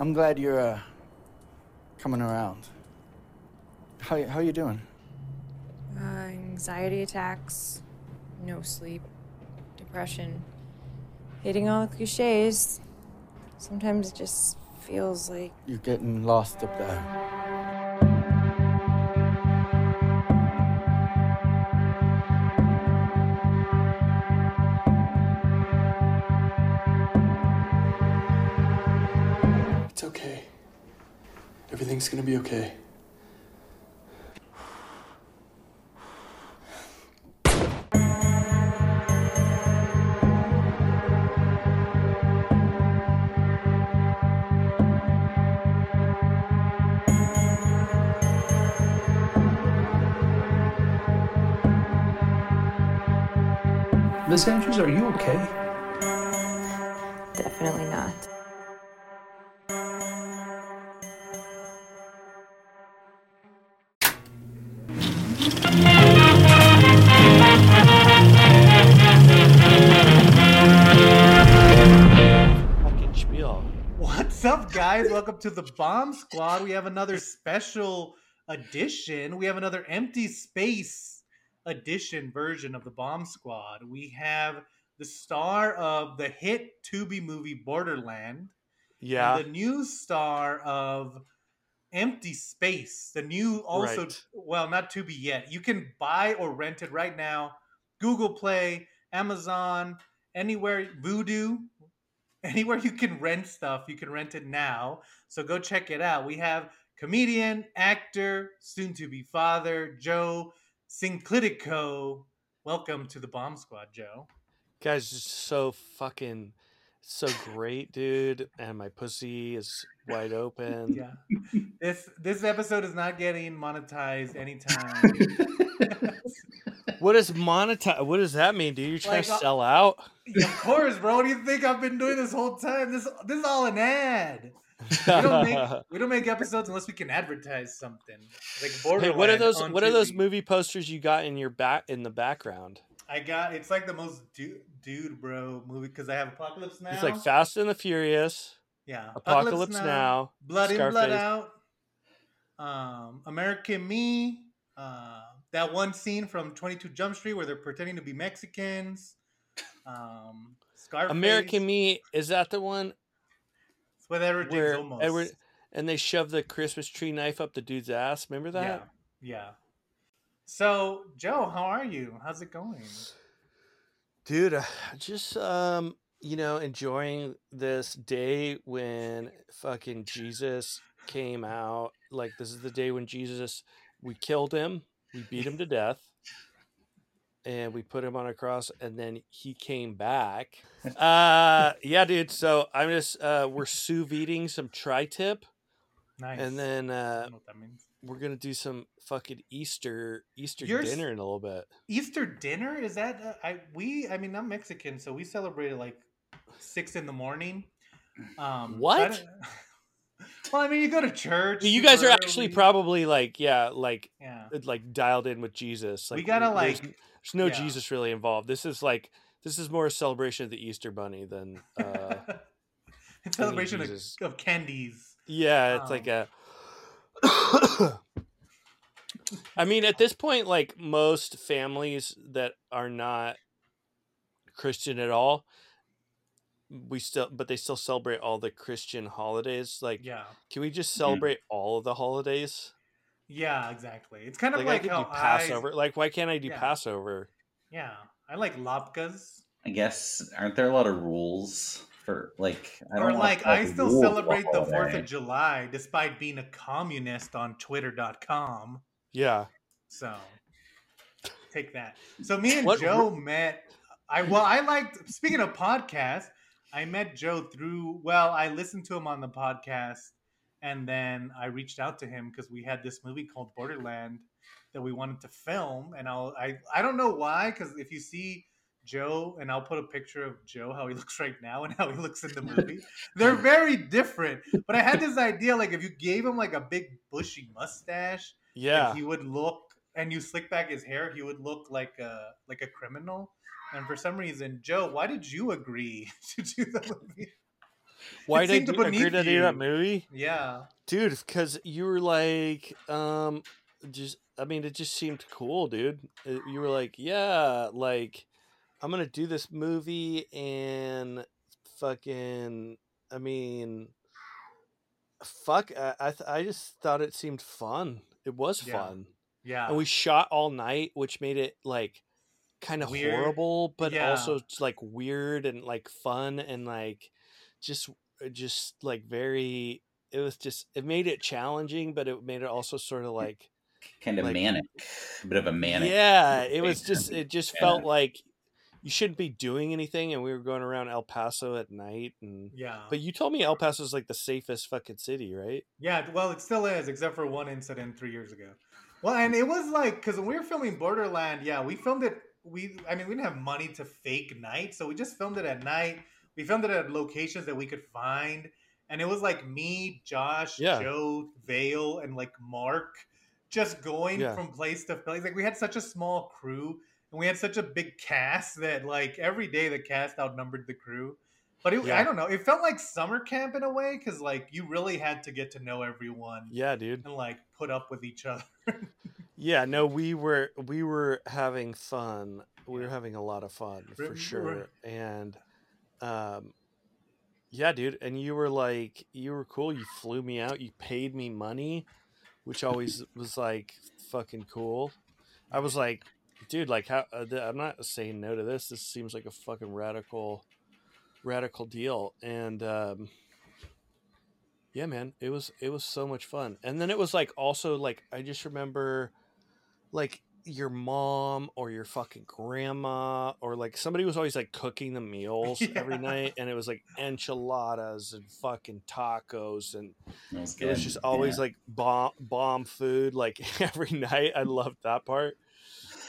I'm glad you're uh, coming around. How how you doing? Uh, anxiety attacks, no sleep, depression, hitting all the cliches. Sometimes it just feels like You're getting lost up there. Everything's gonna be okay. Miss Andrews, are you okay? Welcome to the Bomb Squad. We have another special edition. We have another empty space edition version of the Bomb Squad. We have the star of the hit Tubi movie Borderland, Yeah. and the new star of Empty Space. The new, also, Right. well, not Tubi yet. You can buy or rent it right now. Google Play, Amazon, anywhere, Vudu, anywhere you can rent stuff, you can rent it now. So go check it out. We have comedian, actor, soon to be father, Joe Sinclitico. Welcome to the Bomb Squad, Joe. Guys, just so fucking so great, dude. And my pussy is wide open. Yeah. this this episode is not getting monetized anytime. What does monetize? What does that mean? Do you trying Like, to uh, sell out? Of course, bro. What do you think I've been doing this whole time? This this is all an ad. We don't make we don't make episodes unless we can advertise something. Like hey, what are those? What are those movie posters you got in your back in the background? I got it's like the most dude, dude bro movie because I have Apocalypse Now. It's like Fast and the Furious, yeah, Apocalypse Now, Blood in Blood Out, um, American Me, uh, that one scene from Twenty Two Jump Street where they're pretending to be Mexicans. Um, Scarface. American Me. Is that the one It's with Edward James where Olmos. Edward and they shove the Christmas tree knife up the dude's ass? Remember that? Yeah, yeah. So Joe, how are you? How's it going? dude uh, just um you know enjoying this day when fucking jesus came out like this is the day when jesus we killed him we beat him to death and we put him on a cross and then he came back uh yeah dude so i'm just uh we're sous videing some tri-tip Nice. and then uh don't know what that means. we're gonna do some fucking easter easter You're s- dinner in a little bit Easter dinner is that? Uh, I we I mean I'm Mexican, so we celebrate at like six in the morning. Um, so I What? well, I mean, you go to church. you guys are actually early. probably like yeah like yeah. like dialed in with Jesus. Like We gotta, like- there's, no yeah. Jesus really involved. This is like this is more a celebration of the Easter Bunny than uh celebration of, of candies. yeah. It's like Um. a. I mean, at this point, like most families that are not Christian at all, we still, but they still celebrate all the Christian holidays. Like, Yeah, can we just celebrate all of the holidays? Yeah, exactly. It's kind of Like, like, I how do Passover. I, Like, why can't I do Yeah. Passover? yeah, I like latkes. I guess aren't there a lot of rules for like I Or don't like want I still celebrate the Fourth of July despite being a communist on Twitter.com. Yeah. So take that. So me and What Joe met. I well, I liked. Speaking of podcasts, I met Joe through. Well, I listened to him on the podcast, and then I reached out to him because we had this movie called Borderland that we wanted to film, and I'll. I I don't know why because if you see. Joe, and I'll put a picture of Joe, how he looks right now and how he looks in the movie. They're very different. But I had this idea like if you gave him like a big bushy mustache Yeah. he would look and you slick back his hair he would look like a like a criminal and for some reason joe why did you agree to do the movie Why did I do, agree to do that movie? Yeah. dude because you were like um just i mean it just seemed cool dude Uh, you were like yeah like i'm gonna do this movie and fucking i mean fuck i i, th- I just thought it seemed fun it was Yeah. fun Yeah. and we shot all night which made it like kind of Weird. horrible but Yeah. also like weird and like fun and like just uh, just like very it was just it made it challenging but it made it also sort of like Kind of Like- manic, a bit of a manic. yeah it was just it just Yeah. felt like you shouldn't be doing anything and we were going around el paso at night and yeah. but you told me el paso is like the safest fucking city right Yeah, well, it still is, except for one incident three years ago. Well, and it was like because when we were filming Borderland, yeah, we filmed it. We, I mean, we didn't have money to fake night, so we just filmed it at night. We filmed it at locations that we could find, and it was like me, Josh, Yeah. Joe, Vale, and like Mark, just going Yeah. from place to place. Like we had such a small crew, and we had such a big cast that like every day the cast outnumbered the crew. But it, Yeah. I don't know. It felt like summer camp in a way because like you really had to get to know everyone yeah dude and like put up with each other. Yeah, no, we were we were having fun. We were having a lot of fun for sure. And um yeah, dude, and you were like you were cool. You flew me out. You paid me money, which always was like fucking cool. I was like, dude, like how uh, I'm not saying no to this. This seems like a fucking radical radical deal. And um yeah, man, it was it was so much fun. And then it was like also like I just remember like your mom or your fucking grandma or like somebody was always like cooking the meals every night and it was like enchiladas and fucking tacos and it was just always Yeah. like bomb bomb food like every night. I loved that part.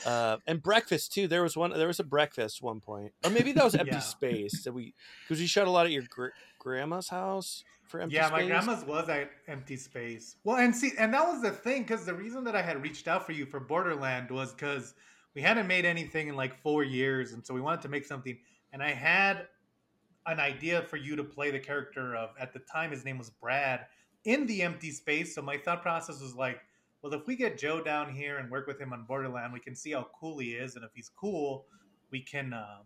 Uh, and breakfast too. There was one there was a breakfast one point. Or maybe that was empty Yeah. space that we because we shot a lot at your gr- grandma's house for empty yeah, space my grandma's was at empty space. Well, and see, and that was the thing because the reason that I had reached out for you for Borderland was because we hadn't made anything in like four years, and so we wanted to make something. And I had an idea for you to play the character of at the time his name was Brad in the empty space. So my thought process was like, well, if we get Joe down here and work with him on Borderland, we can see how cool he is, and if he's cool, we can uh,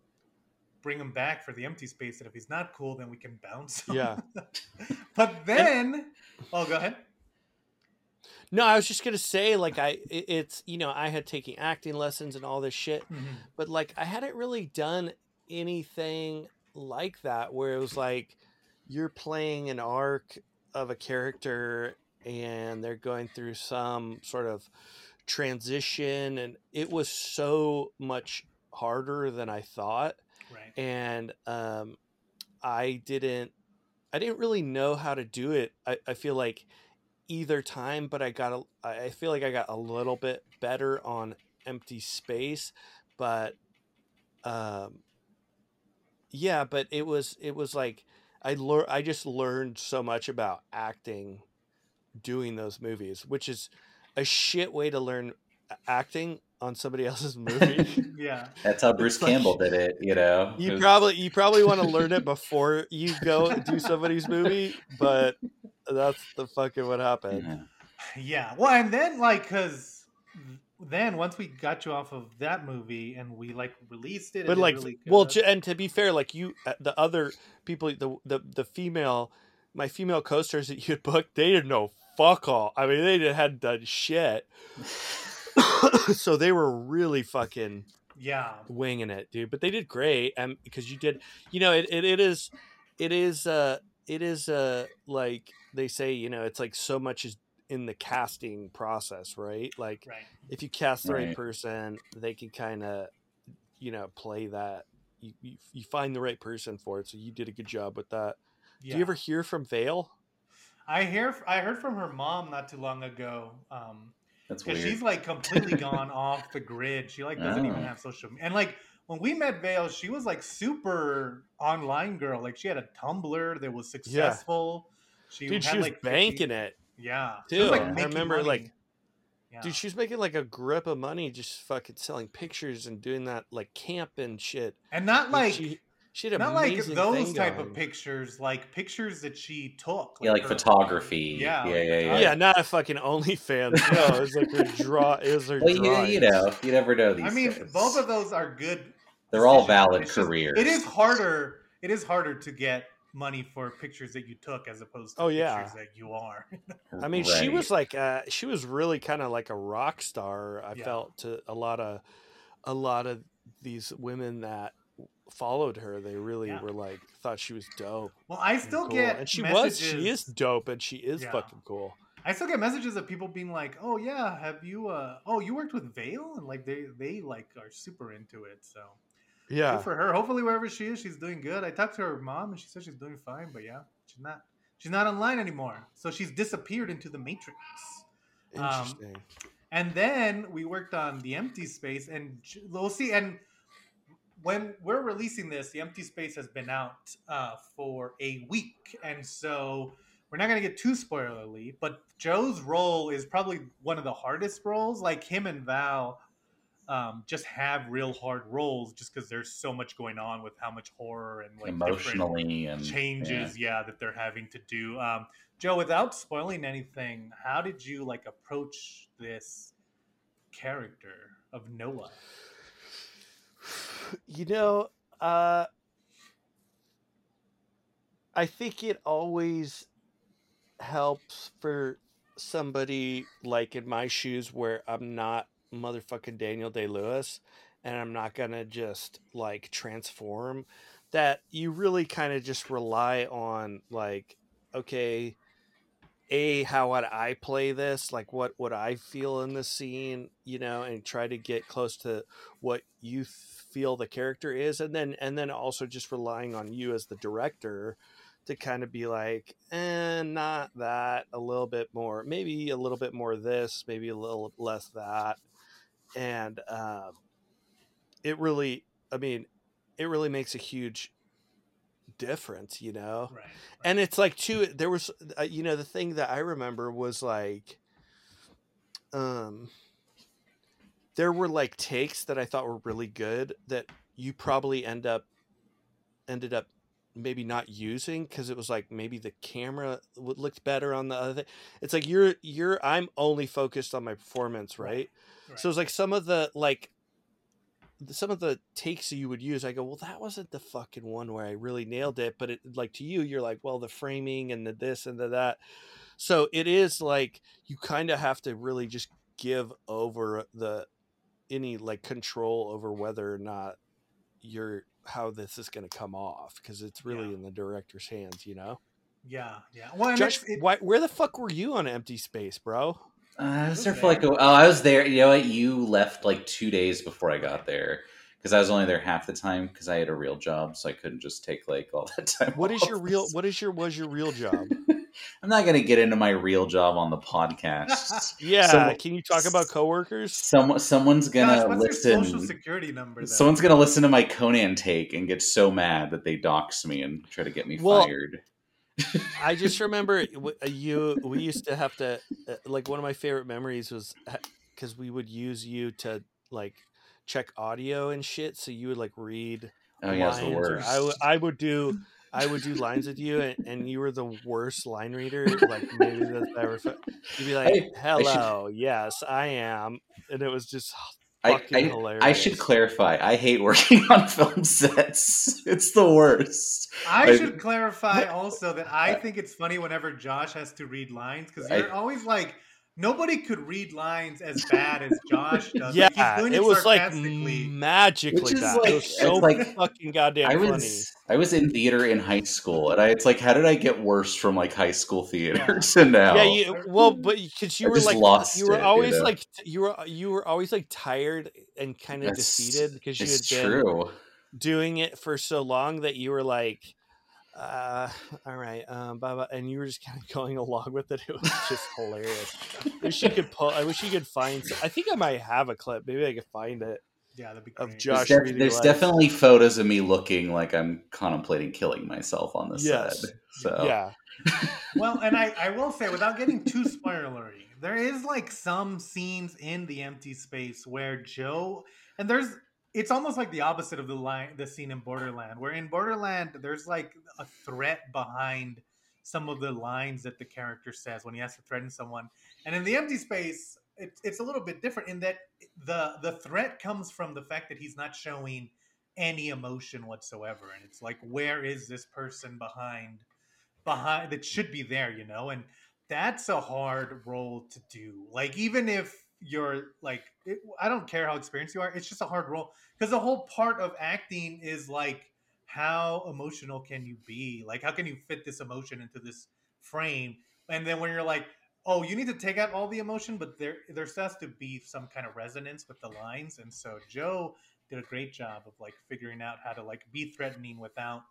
bring him back for the empty space. And if he's not cool, then we can bounce. him. yeah but then, oh, go ahead. no i was just gonna say like i it, it's you know i had taken acting lessons and all this shit mm-hmm. but like I hadn't really done anything like that where it was like you're playing an arc of a character and they're going through some sort of transition and it was so much harder than I thought Right. and um I didn't I didn't really know how to do it. I, I feel like either time, but I got a I feel like I got a little bit better on empty space, but um yeah, but it was it was like I lear- I just learned so much about acting doing those movies, which is a shit way to learn acting on somebody else's movie. Yeah. That's how Bruce like- Campbell did it. You know, You was- probably you probably want to learn it before you go do somebody's movie, but that's the fucking what happened. Yeah. Yeah. Well, and then like, cause then once we got you off of that movie and we like released it, it But like, really well, good. and to be fair, like you, uh, the other people, the the the female, my female co-stars that you had booked, they didn't know fuck all. I mean, they hadn't done shit, so they were really fucking yeah. winging it, dude. But they did great, and because you did, you know, it, it, it is, it is, uh, it is, uh, like they say, you know, it's like so much is in the casting process, right? Like Right. if you cast the right, Right. person, they can kind of, you know, play that. You, you you find the right person for it, so you did a good job with that. Yeah. Do you ever hear from Vale? I hear. I heard from her mom not too long ago. Um, That's because weird. she's like completely gone off the grid. She like doesn't even Oh. have social media. And like when we met Vale, she was like super online girl. Like she had a Tumblr that was successful. She Dude, had she was like 50 banking it. Yeah, Too. She like, I remember, money. like, yeah. Dude, she was making like a grip of money just fucking selling pictures and doing that like camp and shit. and not And like she- she had Not like those thing type going. of pictures, like pictures that she took. Yeah, like her- photography. Yeah, yeah, like yeah. yeah. Yeah, not a fucking OnlyFans. No, it was like her draw. It was her Well, you, you know, you never know these. I mean, days. both of those are good. They're all valid It's just- careers. It is harder. It is harder to get money for pictures that you took as opposed to Oh, pictures that you are. I mean, she was like, uh, she was really kind of like a rock star. I Yeah. felt to a lot of, a lot of these women that followed her. They really Yeah. were like thought she was dope. Well, I and still cool. get and she messages, was, she is dope, and she is Yeah. fucking cool. I still get messages of people being like, "Oh yeah, have you? uh Oh, you worked with Vale?" And like they they like are super into it. So Yeah, good for her. Hopefully, wherever she is, she's doing good. I talked to her mom, and she said she's doing fine. But yeah, she's not. She's not online anymore. So she's disappeared into the matrix. Um, interesting. And then we worked on the empty space, and we'll see. And when we're releasing this, the empty space has been out uh, for a week, and so we're not going to get too spoilerly. But Joe's role is probably one of the hardest roles. Like him and Val um, just have real hard roles, just because there's so much going on with how much horror and like emotionally and changes yeah. that they're having to do um joe without spoiling anything how did you like approach this character of noah You know, uh, I think it always helps for somebody like in my shoes where I'm not motherfucking Daniel Day Lewis and I'm not gonna just like transform that you really kind of just rely on like okay a how would i play this? Like what would i feel in the scene? You know and try to get close to what you feel the character is and then and then also just relying on you as the director to kind of be like eh, not that a little bit more maybe a little bit more this maybe a little less that. And um, it really i mean it really makes a huge difference you know? Right. And it's like too there was uh, you know the thing that i remember was like um there were like takes that i thought were really good that you probably end up ended up maybe not using because it was like maybe the camera would looked better on the other thing it's like you're you're i'm only focused on my performance right, Right. so it's like some of the like some of the takes you would use, I go, well, that wasn't the fucking one where I really nailed it. But it, like to you, you're like, well, the framing and the this and the that. So it is like you kind of have to really just give over the any like control over whether or not you're how this is going to come off because it's really Yeah. in the director's hands, you know. yeah yeah well Josh, it, why, where the fuck were you on Empty Space, bro? Uh, I was was there for like a, oh, I was there. You know what? You left like two days before I got there because I was only there half the time because I had a real job, so I couldn't just take like all that time. What is off. your real? What is your was your real job? I'm not gonna get into my real job on the podcast. Yeah, So- can you talk about coworkers? Someone, someone's gonna listen. your social security number then? Someone's gonna listen to my Conan take and get so mad that they dox me and try to get me Well, fired. I just remember uh, you. We used to have to uh, like one of my favorite memories was because we would use you to like check audio and shit. So you would like read Oh yeah, it's the worst. I would I would do I would do lines with you, and, and you were the worst line reader. Like maybe that's ever. fe- You'd be like, I- I should- "Hello, yes, I am," and it was just I, fucking I, hilarious. I should clarify. I hate working on film sets. It's the worst. I I- should clarify also that I think it's funny whenever Josh has to read lines because you're always like, nobody could read lines as bad as Josh does. Yeah, like, he's doing it, it was like sarcastically. magically Which is that. like- it was so like- fucking goddamn I funny. I was in theater in high school, and I it's like, how did I get worse from like high school theater to now? Yeah, you, well, but because you I were just like lost you were it, you always know? like you were you were always like tired and kind of defeated because you had been true. doing it for so long that you were like, uh, all right, um, blah, blah, and you were just kind of going along with it. It was just hilarious. I wish you could pull. I wish you could find. I think I might have a clip. Maybe I could find it. yeah, that'd be of. Josh There's, def- there's definitely photos of me looking like I'm contemplating killing myself on the Yes. set. So Yeah, well, and I, I will say, without getting too spoilery, there is like some scenes in the empty space where Joe and there's it's almost like the opposite of the line the scene in Borderland, where in Borderland there's like a threat behind some of the lines that the character says when he has to threaten someone. And in the empty space, it, it's a little bit different in that the the threat comes from the fact that he's not showing any emotion whatsoever. And it's like where is this person behind behind that should be there you know? And that's a hard role to do. Like even if you're like it, i don't care how experienced you are it's just a hard role. Because the whole part of acting is like how emotional can you be? Like how can you fit this emotion into this frame? And then when you're like oh you need to take out all the emotion but there there has to be some kind of resonance with the lines. And so joe did a great job of like figuring out how to like be threatening without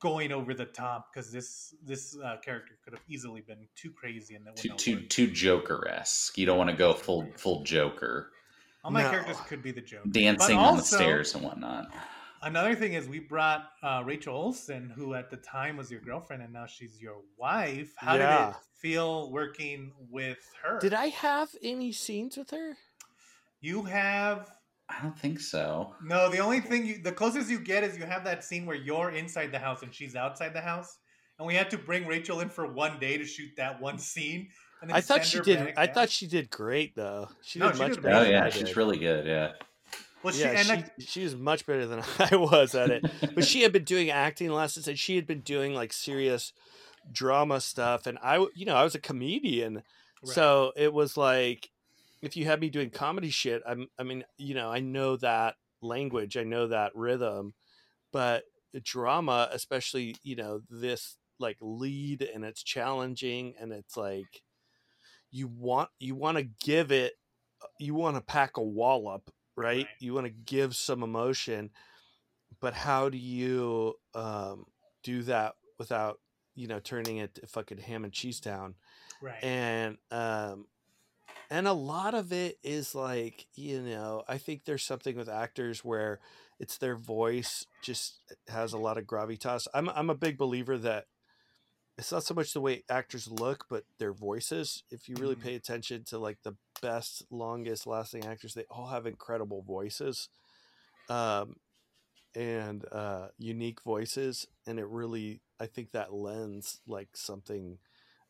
going over the top because this this uh, character could have easily been too crazy and that too too too Joker esque. You don't want to go full full Joker. All my no. characters could be the Joker, dancing also, on the stairs and whatnot. Another thing is we brought uh, Rachel Olsen, who at the time was your girlfriend and now she's your wife. How yeah. did it feel working with her? Did I have any scenes with her? You have I don't think so. No, the only thing you, the closest you get is you have that scene where you're inside the house and she's outside the house, and we had to bring Rachel in for one day to shoot that one scene. I thought she did. I thought she did great though. She no, did she much did better. Oh yeah, she's really good. Yeah. Well, she, yeah, she, like, she was much better than I was at it. but she had been doing acting lessons, and she had been doing like serious drama stuff. And I, you know, I was a comedian, right. so it was like if you had me doing comedy shit, I'm, I mean, you know, I know that language, I know that rhythm, but drama, especially, you know, this like lead and it's challenging and it's like you want you want to give it uh, you want to pack a wallop right? right. you want to give some emotion but how do you um, do that without you know turning it to fucking ham and cheese town right and um and a lot of it is like you know i think there's something with actors where it's their voice just has a lot of gravitas i'm, I'm a big believer that it's not so much the way actors look but their voices if you really mm-hmm. pay attention to like the best longest lasting actors they all have incredible voices um, and uh, unique voices and it really i think that lends like something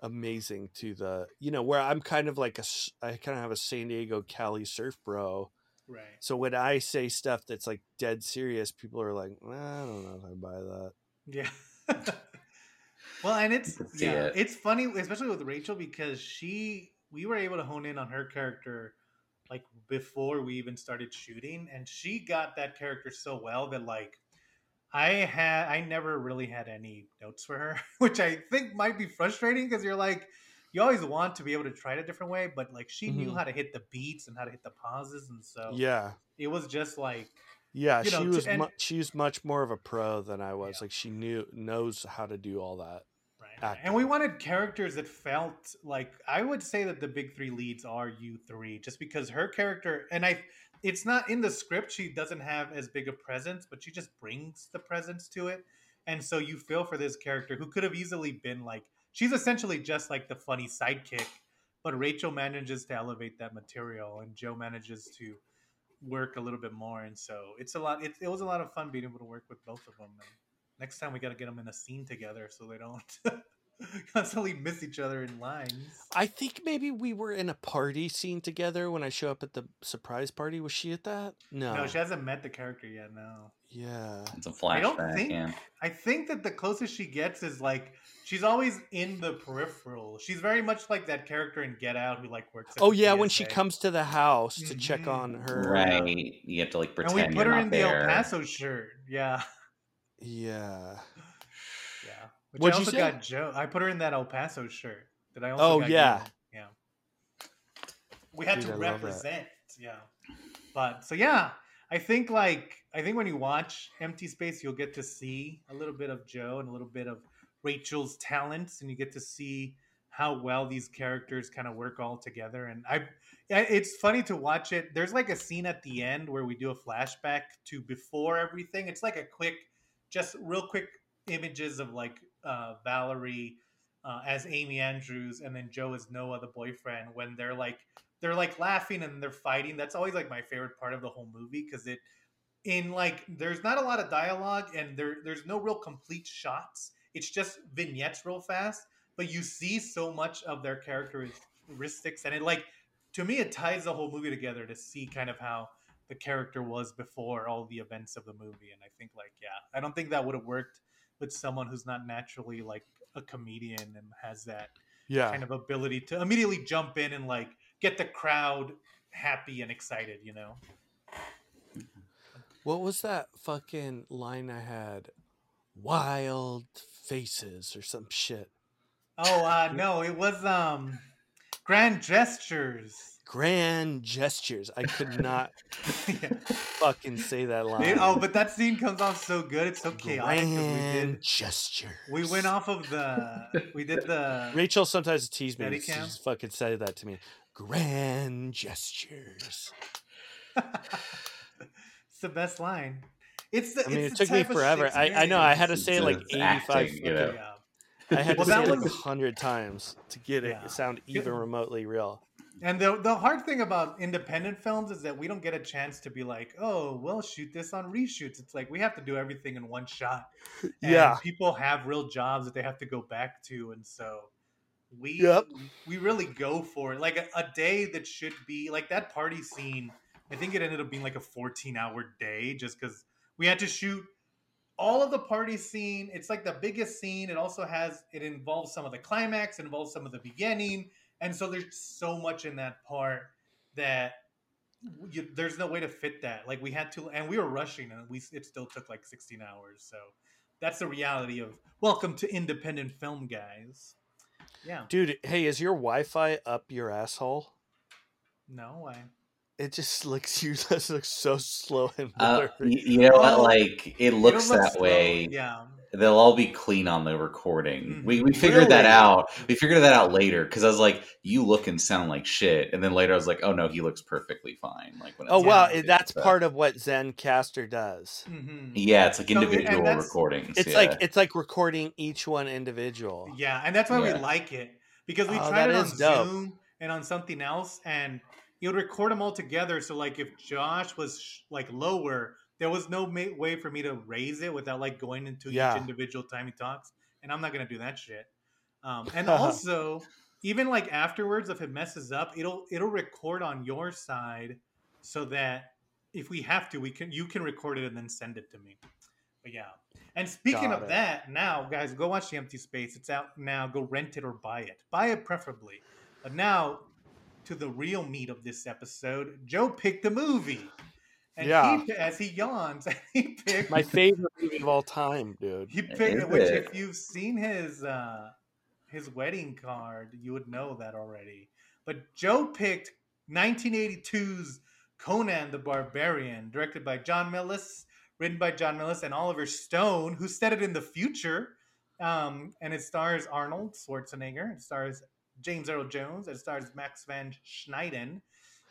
amazing to the you know where I'm kind of like a I kind of have a San Diego Cali surf bro. Right. So when I say stuff that's like dead serious, people are like, I don't know if I buy that. Yeah. well, and it's yeah, it. it's funny, especially with Rachel because she we were able to hone in on her character like before we even started shooting, and she got that character so well that like I had I never really had any notes for her, which I think might be frustrating because you're like you always want to be able to try it a different way, but like she mm-hmm. knew how to hit the beats and how to hit the pauses, and so yeah, it was just like yeah, she know, was and, mu- she's much more of a pro than I was. Yeah. Like she knew knows how to do all that. Right, and we wanted characters that felt like I would say that the big three leads are you three, just because her character and I it's not in the script. She doesn't have as big a presence, but she just brings the presence to it. And so you feel for this character who could have easily been like, she's essentially just like the funny sidekick, but Rachel manages to elevate that material and Joe manages to work a little bit more. And so it's a lot, it, it was a lot of fun being able to work with both of them. And next time we got to get them in a scene together so they don't constantly miss each other in lines. I think maybe we were in a party scene together when I show up at the surprise party. Was she at that? No. No, she hasn't met the character yet. No. Yeah. It's a flashback. I don't think. Yeah. I think that the closest she gets is like she's always in the peripheral. She's very much like that character in Get Out who like works. oh yeah, when she comes to the house to mm-hmm. check on her. Right. You have to like pretend. And we put her in there. the El Paso shirt. Yeah. Yeah. Which What'd I also got Joe. I put her in that El Paso shirt that I also. Oh yeah, yeah. We had Dude, to I represent, yeah. But so yeah, I think like I think when you watch Empty Space, you'll get to see a little bit of Joe and a little bit of Rachel's talents, and you get to see how well these characters kind of work all together. And I, it's funny to watch it. There's like a scene at the end where we do a flashback to before everything. It's like a quick, just real quick images of like uh, Valerie uh, as Amy Andrews, and then Joe as Noah, the boyfriend, when they're like they're like laughing and they're fighting. That's always like my favorite part of the whole movie because it in like there's not a lot of dialogue and there there's no real complete shots. It's just vignettes real fast, but you see so much of their characteristics and it like to me it ties the whole movie together to see kind of how the character was before all the events of the movie and I think like yeah, I don't think that would have worked with someone who's not naturally like a comedian and has that Yeah. kind of ability to immediately jump in and like get the crowd happy and excited, you know. What was that fucking line I had? Wild faces or some shit. Oh uh no, it was um grand gestures. Grand gestures. I could not Yeah. fucking say that oh, line. It- oh, but that scene comes off so good. It's so chaotic 'cause we Grand did gestures. we went off of the we did the Rachel sometimes teased me. She Steadicam? just fucking said that to me. Grand gestures. it's the best line. It's the I mean, it's it took me forever. I, I know I had to say it like 85 acting, you know. fucking- I had Well, to say it like a hundred times to get it Yeah. sound even remotely real. And the the hard thing about independent films is that we don't get a chance to be like, oh, we'll shoot this on reshoots. It's like we have to do everything in one shot. And Yeah. people have real jobs that they have to go back to, and so we Yep. we really go for it. Like a, a day that should be like that party scene. I think it ended up being like a 14 hour day just because we had to shoot all of the party scene. It's like the biggest scene. It also has it involves some of the climax, it involves some of the beginning, and so there's so much in that part that you, there's no way to fit that. Like we had to, and we were rushing, and we it still took like 16 hours. So that's the reality of welcome to independent film, guys. Yeah, Dude, hey, is your Wi-Fi up your asshole? no, I It just looks you just looks so slow and Uh, blurry. y- you know what? Like it It'll looks look that slow. way. Yeah, They'll all be clean on the recording. We Mhm. we figured that out. We figured that out later because I was like, "You look and sound like shit," and then later I was like, "Oh no, he looks perfectly fine." Like when oh well, it- that's but- part of what Zencastr does. hmm Yeah, it's like So, individual that's- recordings. It's yeah. like it's like recording each one individual. yeah, and that's why Yeah. we like it because we Oh, tried that it on dope. Zoom and on something else, and you'd record them all together. So like if Josh was sh- like lower, there was no ma- way for me to raise it without like going into Yeah. each individual time he talks, and I'm not gonna do that shit. Um, and also, even like afterwards, if it messes up, it'll it'll record on your side so that if we have to, we can you can record it and then send it to me. But yeah. And speaking Got of it. that, now guys, go watch the Empty Space. It's out now. Go rent it or buy it. Buy it preferably. But now to the real meat of this episode. Joe picked a movie. And Yeah. he, as he yawns, he picked My favorite movie of all time, dude. he picked which it? if you've seen his uh his wedding card, you would know that already. But Joe picked 1982's Conan the Barbarian, directed by John Milius, written by John Milius and Oliver Stone, who said it in the future. Um, and it stars Arnold Schwarzenegger, it stars James Earl Jones, it stars Max Van Schneiden.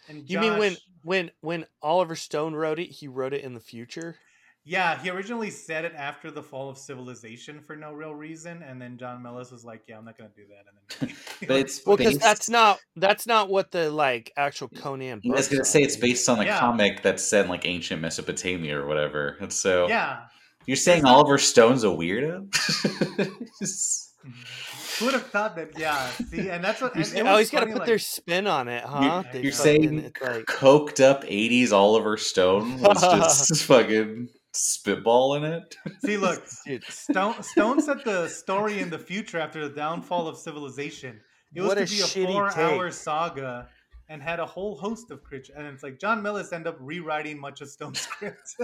And You mean when when when Oliver Stone wrote it, he wrote it in the future? Yeah, he originally said it after the fall of civilization for no real reason, and then John Milius was like, "Yeah, I'm not going to do that." And then, But it's Well, because that's not that's not what the like actual Conan. I was gonna say it's based on a Yeah. comic that's set in like ancient Mesopotamia or whatever. And so yeah, you're saying Oliver Stone's a weirdo? Mm-hmm. Just- who would have thought that? Yeah, see, and that's what. And it Oh, he's got to put like- their spin on it, huh? You're- They you're saying like coked up '80s Oliver Stone was just fucking spitball in it. See, look, Stone Stone set the story in the future after the downfall of civilization. It was What to a be a shitty four-hour take. saga and had a whole host of creatures. And it's like John Milius ended up rewriting much of Stone's script.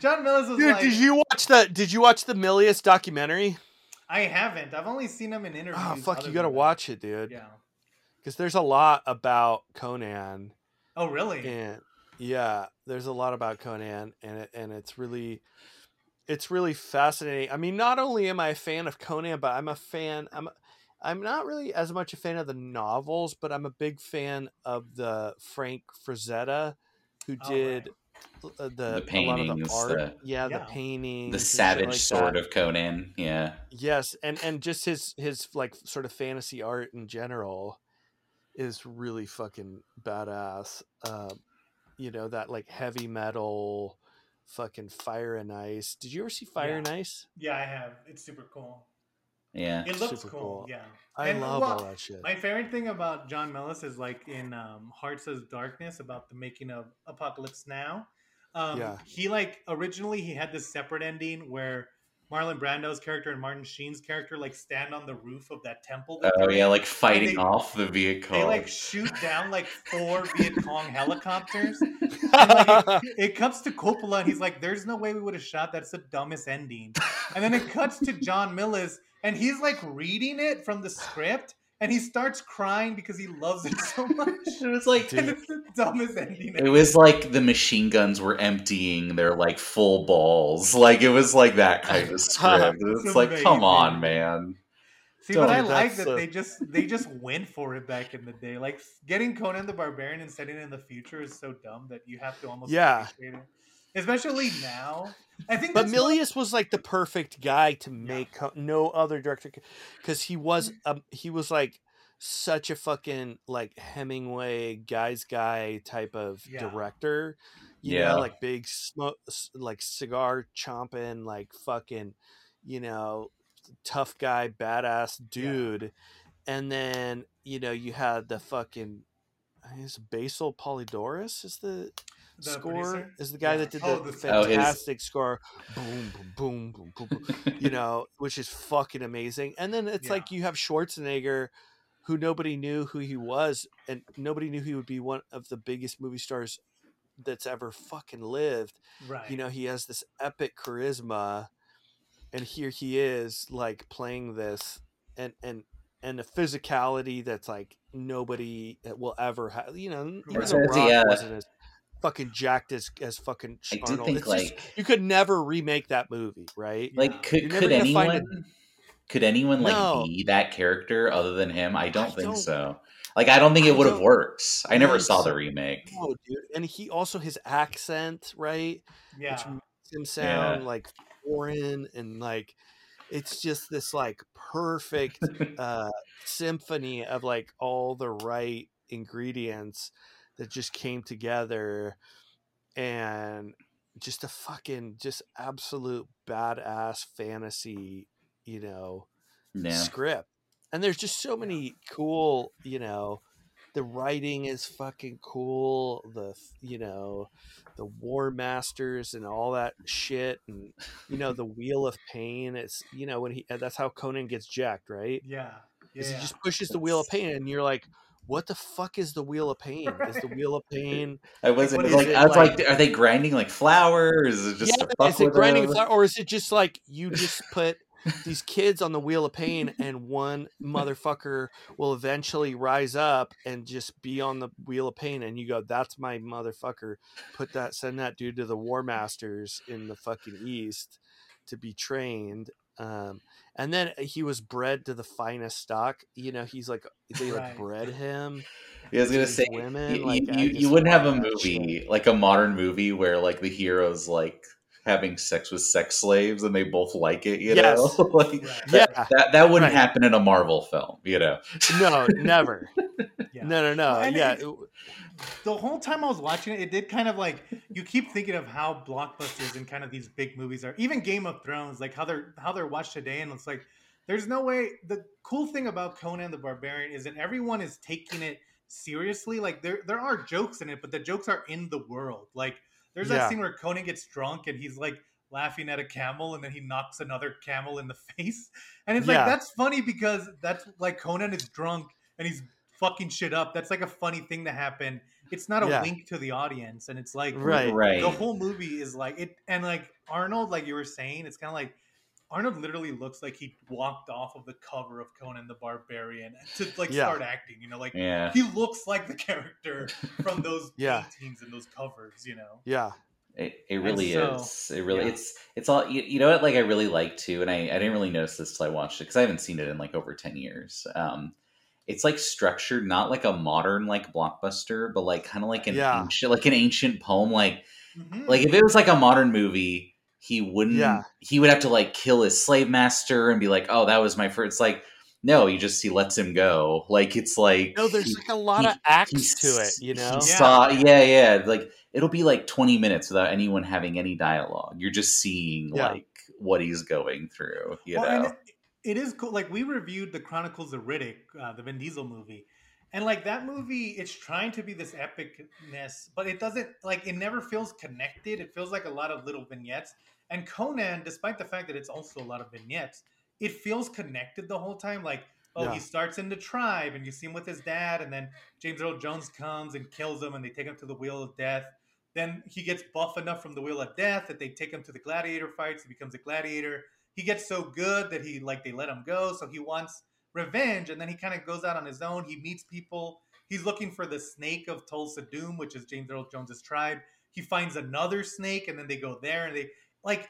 John Milius was dude, like, did you watch the Did you watch the Milius documentary? I haven't. I've only seen him in ah, interviews. Oh fuck, you got to watch it, dude. Yeah. Because there's a lot about Conan, Oh, really? and yeah, there's a lot about Conan, and it, and it's really, it's really fascinating. I mean, not only am I a fan of Conan, but I'm a fan. I'm I'm not really as much a fan of the novels, but I'm a big fan of the Frank Frazetta, who Oh, did right. Uh, the, The a lot of paintings, the art. the- yeah, the Yeah. paintings, the and shit savage like sword that. of Conan. Yeah. Yes, and and just his his like sort of fantasy art in general is really fucking badass. Um, you know that like heavy metal fucking fire and ice did you ever see fire Yeah. and ice Yeah, I have. It's super cool. Yeah. It looks cool. cool. Yeah. i And, love well, all that shit My favorite thing about John Milius is like in um, Hearts of Darkness about the making of Apocalypse Now. Um, Yeah. He like originally he had this separate ending where Marlon Brando's character and Martin Sheen's character like stand on the roof of that temple. that Oh yeah, in, like fighting they- off the vehicle. They like shoot down like four Viet Cong helicopters. And, like, it, it cuts to Coppola and he's like, "There's no way we would have shot. That's the dumbest ending." And then it cuts to John Milius and he's like reading it from the script and he starts crying because he loves it so much. it was like And it's the dumbest ending. it was like the machine guns were emptying their like full balls. Like it was like that kind of script. It's, It's like, come on, man. See, but I like that so- they just they just went for it back in the day. Like getting Conan the Barbarian and setting it in the future is so dumb that you have to almost Yeah. appreciate it. Especially now. I think but that's why- Milius was like the perfect guy to make co- no other director because he was um, he was like such a fucking like Hemingway guy's guy type of Yeah. director. You Yeah. know, like big smoke, like cigar chomping, like fucking, you know, tough guy, badass dude. And then you know you had the fucking. I think Basil Poledouris is the, The score producer? is the guy that did Oh, the, the- Oh, his- fantastic score boom boom boom boom boom boom you know which is fucking amazing and then it's Yeah. like you have schwarzenegger who nobody knew who he was and nobody knew he would be one of the biggest movie stars that's ever fucking lived right. you know he has this epic charisma and here he is like playing this and and and a physicality that's like nobody eh, will ever have you know even Right. the rock yeah. wasn't as fucking jacked as as fucking I do Arnold. think It's just- like you could never remake that movie right like could could gonna find anyone could anyone like No. be that character other than him? I don't think don't- so. Like I don't think it would have worked. I never think saw the remake. no dude and he also his accent right yeah. which makes him sound like foreign and like it's just this like perfect uh symphony of like all the right ingredients that just came together and just a fucking just absolute badass fantasy you know Yeah. script and there's just so many cool you know the writing is fucking cool the you know the war masters and all that shit and you know the wheel of pain it's you know when he that's how conan gets jacked right Yeah. Yeah. he just pushes the wheel of pain and you're like what the fuck is the wheel of pain? Is the wheel of pain I wasn't what is like I was like, like- are they grinding like flour? Or is it just yeah fuck is it grinding flour or is it just like you just put these kids on the wheel of pain and one motherfucker will eventually rise up and just be on the wheel of pain and you go that's my motherfucker. Put that send that dude to the war masters in the fucking east to be trained um and then he was bred to the finest stock you know he's like they like Right. bred him I was gonna say women, you, like, you, you, wouldn't have a movie shit. like a modern movie where like the heroes like having sex with sex slaves and they both like it. You Yes. know, like Right. yeah that that wouldn't Right. happen in a Marvel film. You know, no never Yeah. no no no And yeah it- the whole time I was watching it, it did kind of like you keep thinking of how blockbusters and kind of these big movies are. Even Game of Thrones, like how they're how they're watched today, and it's like there's no way. The cool thing about Conan the Barbarian is that everyone is taking it seriously. Like there there are jokes in it, but the jokes are in the world. Like there's that Yeah. scene where Conan gets drunk and he's like laughing at a camel and then he knocks another camel in the face. And it's Yeah. like that's funny because that's like Conan is drunk and he's fucking shit up. That's like a funny thing to happen. It's not a Yeah. wink to the audience, and it's like Right. right? the whole movie is like it. And like Arnold, like you were saying, it's kind of like Arnold literally looks like he walked off of the cover of Conan the Barbarian to like Yeah. start acting. You know, like yeah, he looks like the character from those Yeah. paintings and those covers. You know, yeah It, it really so, is. It really yeah. it's it's all you, you know what like I really like too, and I, I didn't really notice this till I watched it because I haven't seen it in like over ten years. Um, it's like structured not like a modern like blockbuster, but like kind of like an Yeah. ancient like an ancient poem. Like Mhm. like if it was like a modern movie, he wouldn't. Yeah. He would have to like kill his slave master and be like, "Oh, that was my first. It's like no, he just he lets him go. Like it's like no there's he- like a lot he- of acts to it you know Yeah. saw, yeah, yeah. Like it'll be like 20 minutes without anyone having any dialogue. You're just seeing Yeah. like what he's going through, you Well, know. it, it is cool. Like we reviewed the Chronicles of Riddick, uh, the Vin Diesel movie, and like that movie, it's trying to be this epicness, but it doesn't. Like it never feels connected. It feels like a lot of little vignettes. And Conan, despite the fact that it's also a lot of vignettes, it feels connected the whole time. Like oh, Yeah. he starts in the tribe, and you see him with his dad, and then James Earl Jones comes and kills him, and they take him to the Wheel of Death. Then he gets buff enough from the Wheel of Death that they take him to the gladiator fights. He becomes a gladiator. He gets so good that he like they let him go. So he wants revenge, and then he kind of goes out on his own. He meets people. He's looking for the snake of Thulsa Doom, which is James Earl Jones's tribe. He finds another snake, and then they go there, and they like.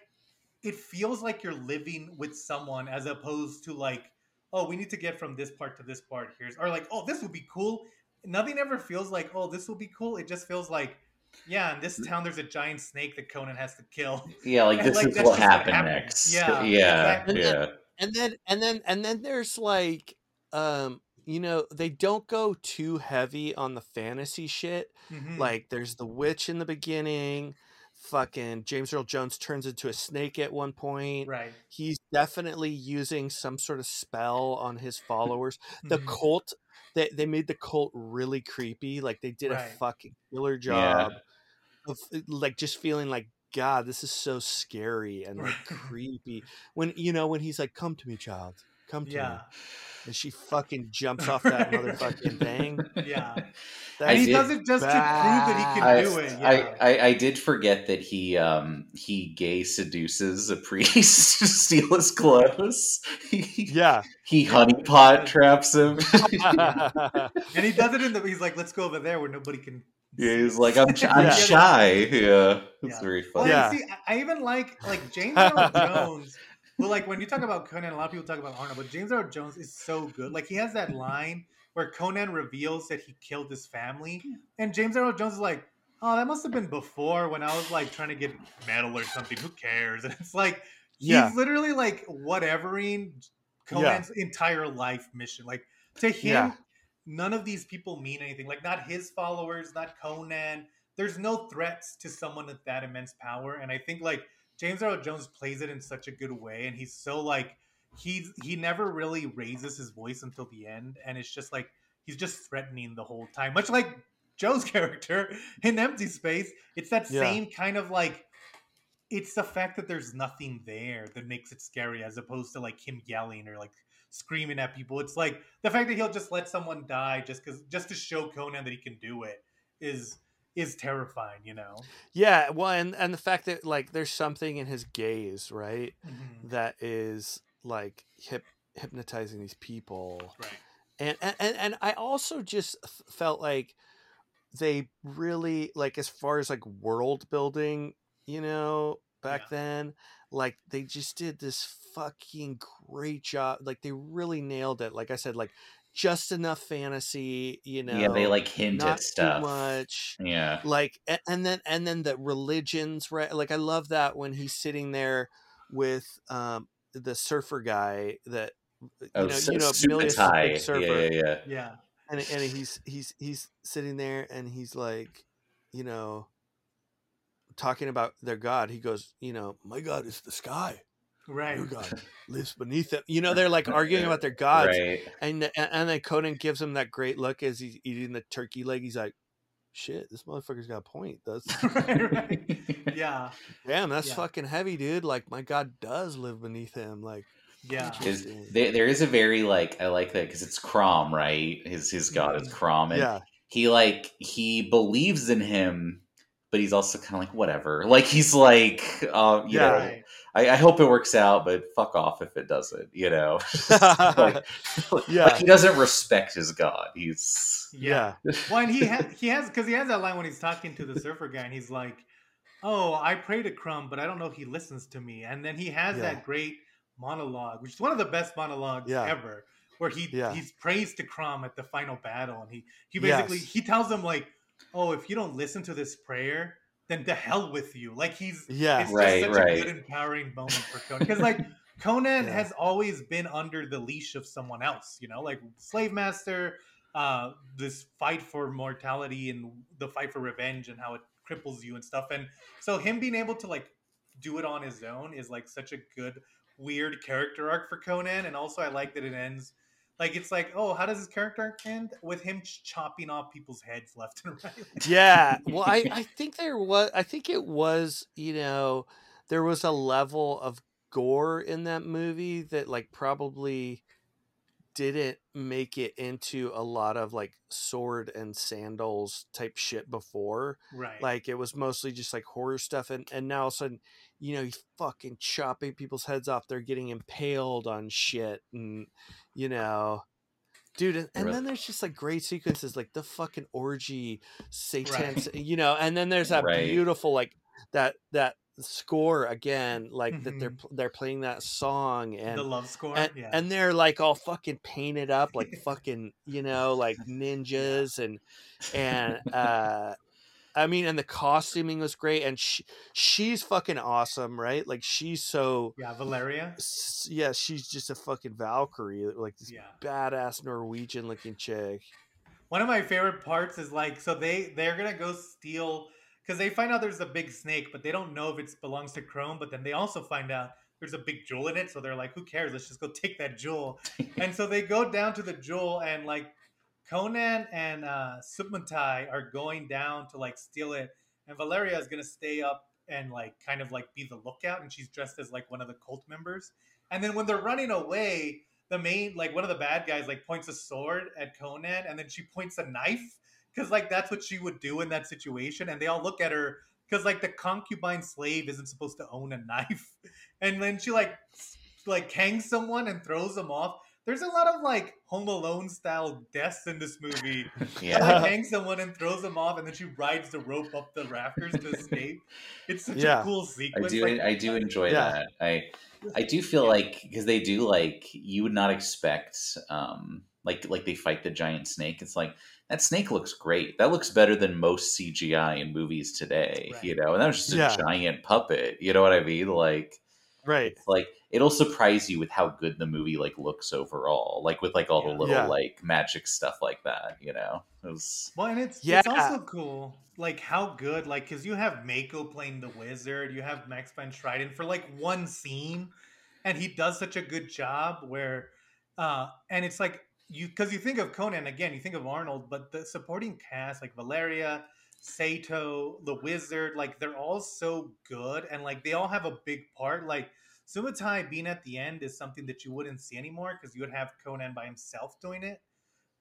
It feels like you're living with someone as opposed to like, oh, we need to get from this part to this part. Here's or like, oh, this would be cool. Nothing ever feels like, oh, this will be cool. It just feels like, yeah, in this town there's a giant snake that Conan has to kill. Yeah, like And, this like, is what just what happened happened. next. Yeah, yeah, exactly. yeah. And then and then and then there's like um you know they don't go too heavy on the fantasy shit Mhm. like there's the witch in the beginning fucking james earl jones turns into a snake at one point right. he's definitely using some sort of spell on his followers the Mhm. cult they, they made the cult really creepy like they did Right. a fucking killer Yeah. job of like just feeling like god this is so scary and like creepy when you know when he's like come to me child come to me and she fucking jumps off that motherfucking thing yeah. That's And he does it just to prove that he can I, do it. I, Yeah. I, I did forget that he um he gay seduces a priest to steal his clothes. He, yeah he honeypot traps him. and he does it in the. He's like, let's go over there where nobody can. Yeah, he's like, I'm, I'm Yeah. shy. Yeah, it's Yeah. very Well, funny. Yeah. see, I I even like like James Earl Jones. Well, like when you talk about Conan, a lot of people talk about Arnold, but James Earl Jones is so good. Like he has that line where Conan reveals that he killed his family, and James Earl Jones is like, "Oh, that must have been before when I was like trying to get metal or something. Who cares?" And it's like he's Yeah. literally like whatevering Conan's entire life mission. Like to him, Yeah. None of these people mean anything. Like not his followers, not Conan. There's no threats to someone with that immense power. And I think like James Earl Jones plays it in such a good way, and he's so like he's he never really raises his voice until the end, and it's just like he's just threatening the whole time, much like Joe's character in Empty Space. It's that Yeah. same kind of like it's the fact that there's nothing there that makes it scary as opposed to like him yelling or like screaming at people. It's like the fact that he'll just let someone die just because just to show Conan that he can do it is is terrifying, you know. yeah well and and the fact that like there's something in his gaze right Mhm. that is like hip hypnotizing these people Right. and and, and i also just felt like they really like as far as like world building you know back Yeah. then like they just did this fucking great job like they really nailed it like i said like just enough fantasy you know yeah, they like hint at stuff. too much Yeah, like and then and then the religions right like i love that when he's sitting there with um the surfer guy that you oh, know so you know Milius is a Subotai. Yeah, surfer yeah, yeah. Yeah. and and he's he's he's sitting there and he's like you know talking about their god he goes you know my god is the sky Right. your god lives beneath it you know they're like arguing about their gods Right. and and and then conan gives him that great look as he's eating the turkey leg he's like shit this motherfucker's got a point that's right, right. Yeah. damn that's Yeah. fucking heavy dude like my god does live beneath him like Yeah. Is, there, there is a very like I like that because it's Crom, right? His his god is Mhm. Crom, and yeah he like he believes in him, but he's also kind of like whatever. Like he's like, uh, you Yeah. know, Right. I, I hope it works out, but fuck off if it doesn't. You know, like, Yeah. like he doesn't respect his god. He's Yeah. yeah Well, and he has he has because he has that line when he's talking to the surfer guy, and he's like, "Oh, I pray to Crom, but I don't know if he listens to me." And then he has Yeah. that great monologue, which is one of the best monologues Yeah. ever, where he Yeah. he's praised to Crom at the final battle, and he he basically Yes. he tells him like, "Oh, if you don't listen to this prayer." Then the hell with you! Like he's yeah it's Right, just such right. a good empowering moment for Conan because like Conan Yeah. has always been under the leash of someone else, you know, like slave master, uh, this fight for mortality and the fight for revenge and how it cripples you and stuff. And so him being able to like do it on his own is like such a good weird character arc for Conan. And also I like that it ends like it's like, oh, how does his character end with him chopping off people's heads left and right? yeah well I, I think there was i think it was you know there was a level of gore in that movie that like probably didn't make it into a lot of like sword and sandals type shit before right. like it was mostly just like horror stuff and and now all of a sudden you know he's fucking chopping people's heads off they're getting impaled on shit and you know dude and, and Really? then there's just like great sequences like the fucking orgy satan Right. you know and then there's that Right. beautiful like that that score again like that they're Mhm. they're playing that song and the love score. and, yeah. and they're like all fucking painted up like fucking you know like ninjas and and uh i mean and the costuming was great and she, she's fucking awesome right like she's so yeah, Valeria. yeah she's just a fucking valkyrie like this Yeah. badass norwegian looking chick One of my favorite parts is like so they they're gonna go steal because they find out there's a big snake, but they don't know if it belongs to Crom. But then they also find out there's a big jewel in it, so they're like, "Who cares? Let's just go take that jewel." and so they go down to the jewel, and like Conan and uh, Submatai are going down to like steal it, and Valeria is gonna stay up and like kind of like be the lookout, and she's dressed as like one of the cult members. And then when they're running away, the main like one of the bad guys like points a sword at Conan, and then she points a knife because like that's what she would do in that situation, and they all look at her because like the concubine slave isn't supposed to own a knife, and then she like like hangs someone and throws them off. There's a lot of like Home Alone style deaths in this movie. She Yeah. like hangs someone and throws them off, and then she rides the rope up the rafters to escape. It's such Yeah. a cool I sequence. do. like- I do enjoy Yeah. that. I I do feel like because they do like you would not expect um like like they fight the giant snake. It's like that snake looks great. That looks better than most CGI in movies today. Right. You know, and that was just a giant puppet. You know what I mean? Like right like it'll surprise you with how good the movie like looks overall. Like with like all Yeah. the little Yeah. like magic stuff like that. You know, it was Well, and it's Yeah. it's also cool, like how good, like because you have Mako playing the wizard, you have Max von Sydow for like one scene, and he does such a good job where, uh, and it's like you because you think of Conan again, you think of Arnold, but the supporting cast like Valeria, Sato, the wizard, like they're all so good, and like they all have a big part, like. Sumatai being at the end is something that you wouldn't see anymore because you would have Conan by himself doing it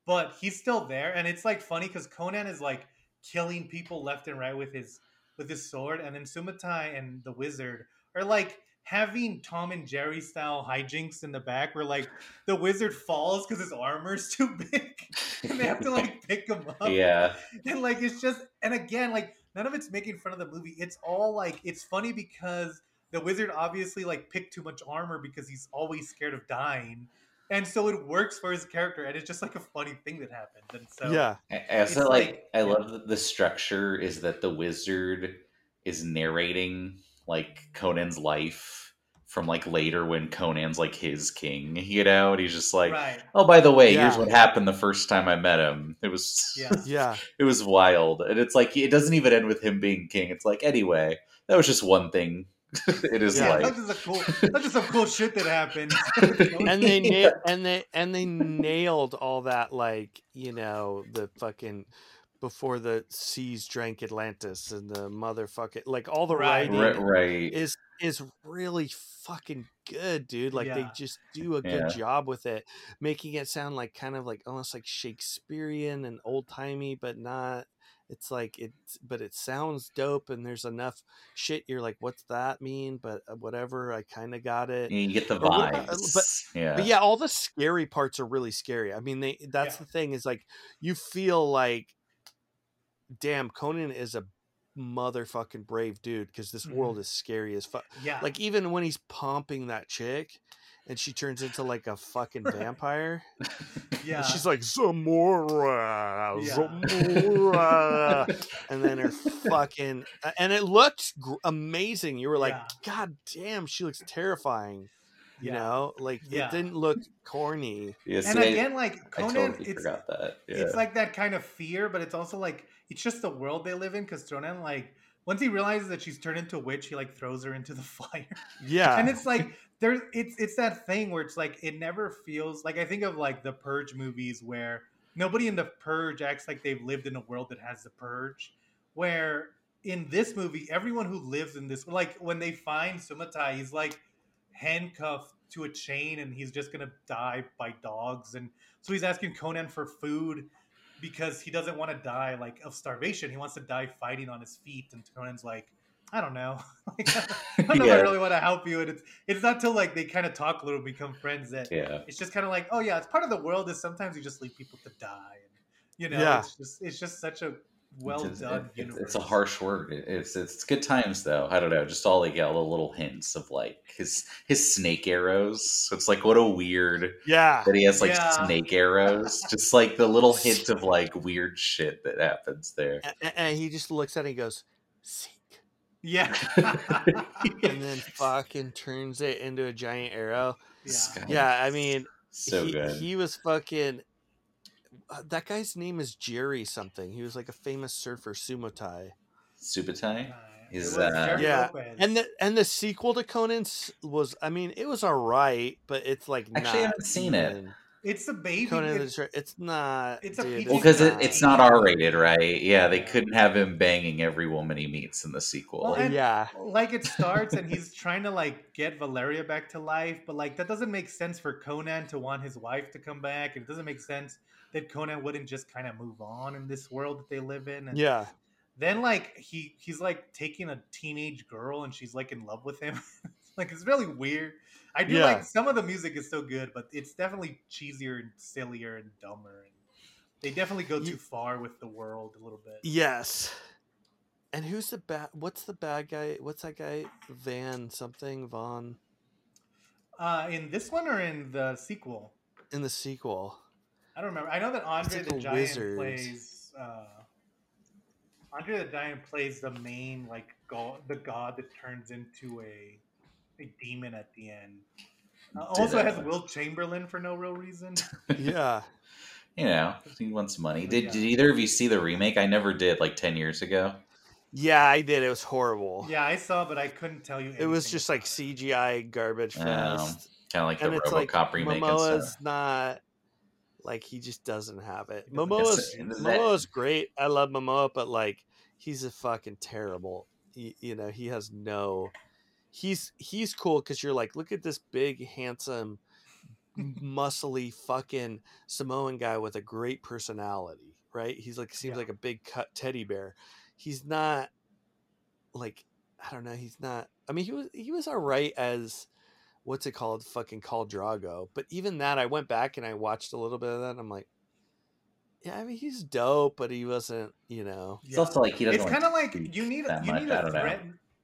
but he's still there and it's like funny because conan is like killing people left and right with his with his sword and then sumatai and the wizard are like having tom and jerry style hijinks in the back where like the wizard falls because his armor's too big and they have to like pick him up yeah. and like it's just and again like none of it's making fun of the movie it's all like it's funny because the wizard obviously like picked too much armor because he's always scared of dying and so it works for his character and it's just like a funny thing that happened and so yeah I I It's also like, like- I yeah. love that the structure is that the wizard is narrating like Conan's life from like later when Conan's like his king, you know, and he's just like, right oh, by the way, here's what happened the first time I met him. It was Yeah. yeah it was wild, and it's like it doesn't even end with him being king. It's like anyway, that was just one thing. it is Yeah. like that's just a cool that's just some cool shit that happened and they na- and they and they nailed all that like you know the fucking before the seas drank Atlantis and the motherfucking like all the Right. writing right, is is really fucking good, dude. Like they just do a good Yeah. job with it, making it sound like kind of like almost like Shakespearean and old timey, but not. It's like it, but it sounds dope, and there's enough shit. You're like, what's that mean? But uh, whatever, I kind of got it. you get the what- uh, vibes, but- yeah, But yeah, all the scary parts are really scary. I mean, they that's Yeah. the thing is like you feel like, damn, Conan is a motherfucking brave dude because this world mm-hmm. is scary as fuck. yeah Like even when he's pumping that chick, and she turns into like a fucking vampire, yeah she's like Zamora, Yeah. Zamora, and then her fucking and it looked gr- amazing. You were like, Yeah. God damn, she looks terrifying. You Yeah. know, like Yeah. it didn't look corny. Yeah, And see, I- again, like I Conan, totally it's forgot that. Yeah. it's like that kind of fear, but it's also like it's just the world they live in. Because Conan, like once he realizes that she's turned into a witch, he like throws her into the fire. Yeah, and it's like there's it's it's that thing where it's like it never feels like I think of like the Purge movies where nobody in the Purge acts like they've lived in a world that has the Purge. Where in this movie, everyone who lives in this like when they find Sumatai, he's like handcuffed to a chain and he's just gonna die by dogs and so he's asking Conan for food because he doesn't want to die like of starvation. He wants to die fighting on his feet and Conan's like I don't know. like, I don't know if I really want to help you. And it's it's not till like they kind of talk a little, become friends that yeah. it's just kind of like, oh yeah, it's part of the world. Is sometimes you just leave people to die. And, you know, Yeah. it's just it's just such a well It's- done it- it's, universe. it's a harsh word. It- It's it's good times though. I don't know, just all like all the little hints of like his his snake arrows. It's like what a weird yeah, that he has like Yeah. snake arrows. just like the little hint of like weird shit that happens there. A- a- and, he just looks at it and goes, "Seek," Yeah. and then fucking turns it into a giant arrow. Yeah. Yeah, I mean, so he, good. he was fucking. Uh, that guy's name is Jerry something. He was like a famous surfer, Sumotai. Subotai. Uh, Is, uh, Yeah, Lopez. And the and the sequel to Conan's was, I mean, it was alright, but it's like Actually, I haven't seen it. it's a baby. Conan the it's- Destroyer. It's not. it's a dude, PG Well, because it, not- it's not R rated, right? Yeah, they couldn't have him banging every woman he meets in the sequel. Well, and- yeah, like it starts and he's trying to like get Valeria back to life, but like that doesn't make sense for Conan to want his wife to come back. and It doesn't make sense that Conan wouldn't just kind of move on in this world that they live in. And yeah. then like he he's like taking a teenage girl and she's like in love with him. like it's really weird. I do Yeah. like some of the music is so good, but it's definitely cheesier and sillier and dumber. And they definitely go too far with the world a little bit. Yes. And who's the bad? What's the bad guy? What's that guy? Van something Vaughn Uh, in this one or in the sequel? in the sequel. I don't remember. I know that Andre like the Giant wizard. plays. Uh, Andre the Giant plays the main like god, the god that turns into a a demon at the end. Uh, also Did, has Wilt Chamberlain for no real reason. Yeah. you know, he wants money. Did yeah. Did either of you see the remake? I never did. Like ten years ago. Yeah, I did. It was horrible. yeah, I saw, but I couldn't tell you. It was just like. CGI garbage Um. Kind of like the and it's like RoboCop remake and Momoa's stuff. not like he just doesn't have it. He Momoa's. Momoa's great. I love Momoa, but like he's a fucking terrible. You, you know, he has no. He's he's cool because you're like, look at this big, handsome, muscly fucking Samoan guy with a great personality, right? He's like seems Yeah. like a big cut teddy bear. He's not like I don't know. He's not. I mean, he was he was all right as what's it called? Fucking Khal Drogo. But even that, I went back and I watched a little bit of that. And I'm like, yeah, I mean, he's dope, but he wasn't. You know, It's also like he doesn't. It's kind of like you need that you much. need I a don't know. threat.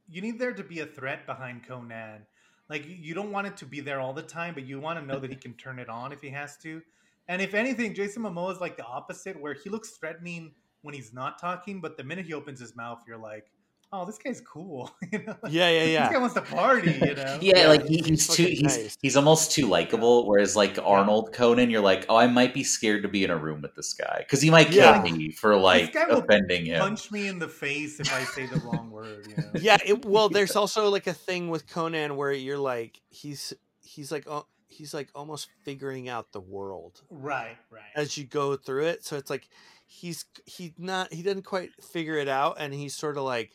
You need there to be a threat behind Conan. Like you- you don't want it to be there all the time, but you want to know that he can turn it on if he has to. And if anything, Jason Momoa is like the opposite, where he looks threatening when he's not talking, but the minute he opens his mouth, you're like, "Oh, this guy's cool." you know? yeah, yeah, This guy wants to party. You know? Yeah, Yeah, like he, he's he's too he's nice. he's almost too likable. Whereas like Arnold Conan, you're like, oh, I might be scared to be in a room with this guy because he might kill Yeah. me for like guy will offending him. Punch me in the face if I say the wrong word. You know? yeah it, well there's also like a thing with conan where you're like he's he's like oh, he's like almost figuring out the world Right. Right. as you go through it so it's like he's he not he doesn't quite figure it out and he's sort of like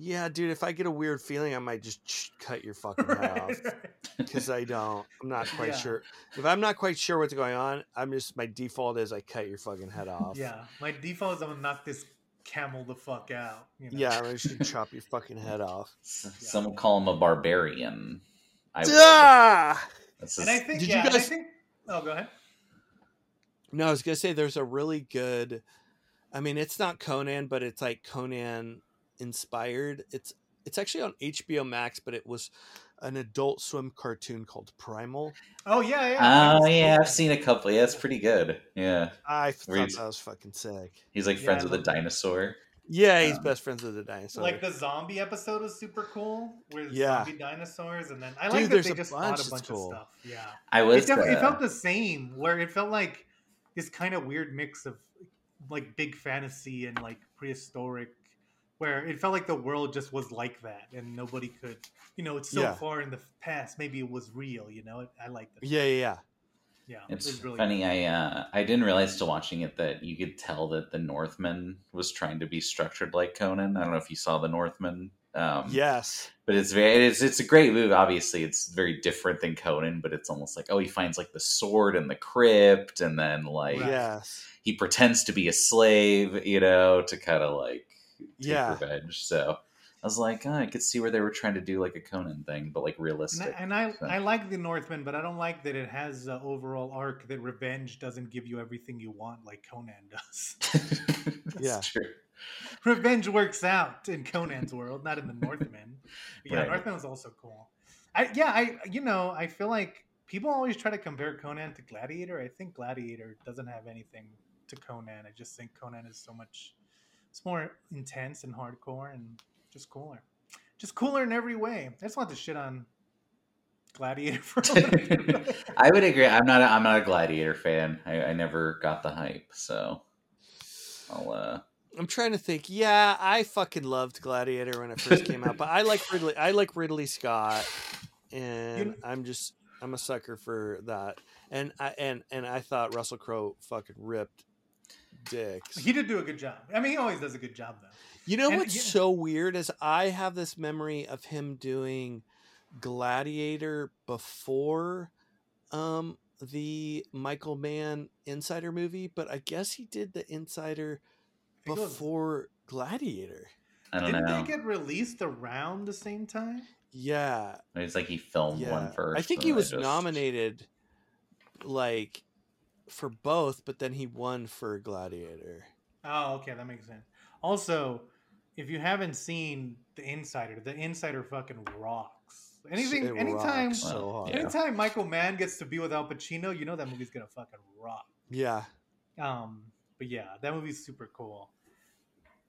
yeah dude if i get a weird feeling i might just cut your fucking head off because i don't i'm not quite Yeah. sure if i'm not quite sure what's going on i'm just my default is i cut your fucking head off Yeah. My default is I'm gonna knock this camel the fuck out. You know? yeah i'm just gonna chop your fucking head off S- Some would call him a barbarian. I would. Ah! That's And I think, Did you yeah, and I guys- think. Oh, go ahead. No, I was gonna say there's a really good. I mean, it's not Conan, but it's like Conan inspired. It's it's actually on HBO Max, but it was an Adult Swim cartoon called Primal. Oh yeah, yeah. Oh yeah, I've seen a couple. Yeah, it's pretty good. Yeah, I thought that was fucking sick. he's like friends I with a dinosaur. Yeah, he's Um, best friends with the dinosaur. Like the zombie episode was super cool with Yeah. zombie dinosaurs, and then I Dude, like that there's they a just bunch fought that's a bunch cool. of stuff. Yeah, I was. it, definitely, it uh, felt the same. Where it felt like this kind of weird mix of like big fantasy and like prehistoric, where it felt like the world just was like that, and nobody could. You know, it's so Yeah. far in the past. Maybe it was real. You know, I like that. yeah, yeah, yeah. yeah. It's it really funny. I uh, I didn't realize till watching it that you could tell that the Northman was trying to be structured like Conan. I don't know if you saw the Northman. Um, Yes. but it's very it's it's a great move. Obviously, it's very different than Conan, but it's almost like oh, he finds like the sword in the crypt, and then like Yes. he pretends to be a slave, you know, to kind of like take Yeah. revenge. So I was like, oh, I could see where they were trying to do like a Conan thing, but like And realistic. I, and I, So- I like the Northman, but I don't like that it has an overall arc that revenge doesn't give you everything you want like Conan does. That's Yeah. true. revenge works out in Conan's world, not in the Northman. Yeah, Right. Northman was also cool. I yeah, I you know, I feel like people always try to compare Conan to Gladiator. I think Gladiator doesn't have anything to Conan. I just think Conan is so much it's more intense and hardcore and just cooler. Just cooler in every way. I just want to shit on Gladiator for a little bit. I would agree. I'm not. A, I'm not a Gladiator fan. I, I never got the hype, so I'll. uh I'm trying to think. Yeah, I fucking loved Gladiator when it first came out, but I like Ridley. I like Ridley Scott, and You- I'm just I'm a sucker for that. And I and and I thought Russell Crowe fucking ripped dicks. He did do a good job. I mean, he always does a good job, though. You know and what's you- so weird is I have this memory of him doing Gladiator before um the Michael Mann Insider movie, but I guess he did the Insider I was- before Gladiator. I don't Didn't know. they get released around the same time? Yeah, It's like he filmed yeah. one first. I think he was just- nominated like for both, but then he won for Gladiator. Oh, okay, that makes sense. Also, if you haven't seen The Insider, The Insider fucking rocks. Anything, It anytime, rocks so hard. Yeah. anytime Michael Mann gets to be with Al Pacino, you know that movie's gonna fucking rock. Yeah, Um, but yeah, that movie's super cool.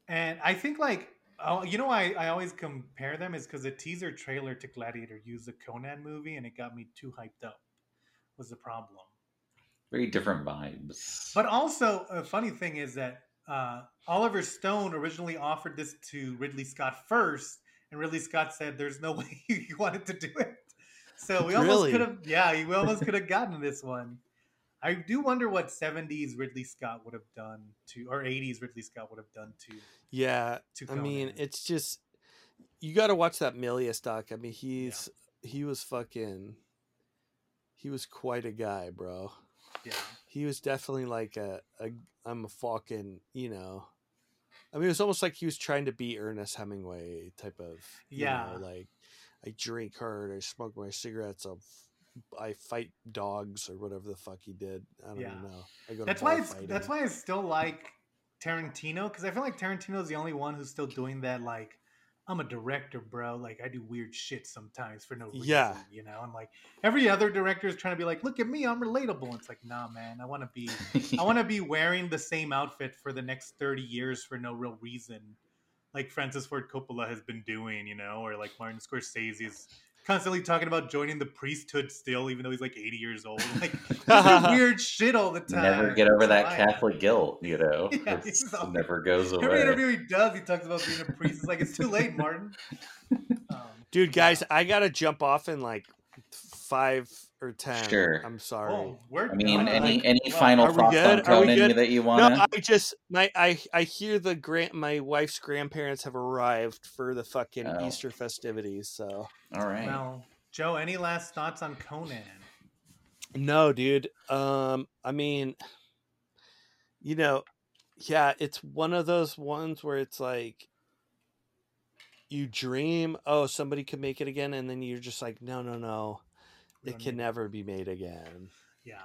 And I think like, oh, you know, why I always compare them is because the teaser trailer to Gladiator used the Conan movie, and it got me too hyped up. Was the problem. Very different vibes. But also, a funny thing is that uh, Oliver Stone originally offered this to Ridley Scott first, and Ridley Scott said, "There's no way he wanted to do it." So we almost Really? could have, yeah, we almost could have gotten this one. I do wonder what '70s Ridley Scott would have done to, or '80s Ridley Scott would have done to. yeah. to I mean, it's just you got to watch that Milius doc. I mean, he's he was fucking he was quite a guy, bro. Yeah, He was definitely like a, a I'm a fucking, you know. I mean, it was almost like he was trying to be Ernest Hemingway type of, you Yeah. know, like I drink hard, I smoke my cigarettes, I'll, f- I fight dogs or whatever the fuck he did. I don't Yeah. even know. I go that's why it's fighting. that's why I still like Tarantino because I feel like Tarantino's the only one who's still doing that. Like, I'm a director, bro. Like, I do weird shit sometimes for no reason. Yeah. you know. And like every other director is trying to be like, look at me, I'm relatable. It's like, nah, man. I want to be, I want to be wearing the same outfit for the next 30 years for no real reason, like Francis Ford Coppola has been doing, you know, or like Martin Scorsese is constantly talking about joining the priesthood still, even though he's like 80 years old. Like, weird shit all the time. never get over that. Catholic guilt, you know. Yeah, It's- he's it all- never goes Every away. interview he does, he talks about being a priest. It's like it's too late, Martin. Um, Dude, yeah. guys, I got to jump off in like five or 10. Sure. I'm sorry. Oh, we're I mean, done. any any well, final thoughts good? on Conan that you want? No, I just my I I hear the grant my wife's grandparents have arrived for the fucking Oh. Easter festivities. So All right. Well, Joe, any last thoughts on Conan? no, dude. Um, I mean, you know, yeah, it's one of those ones where it's like you dream, oh, somebody could make it again, and then you're just like, no, no, no, We it can need- never be made again. Yeah.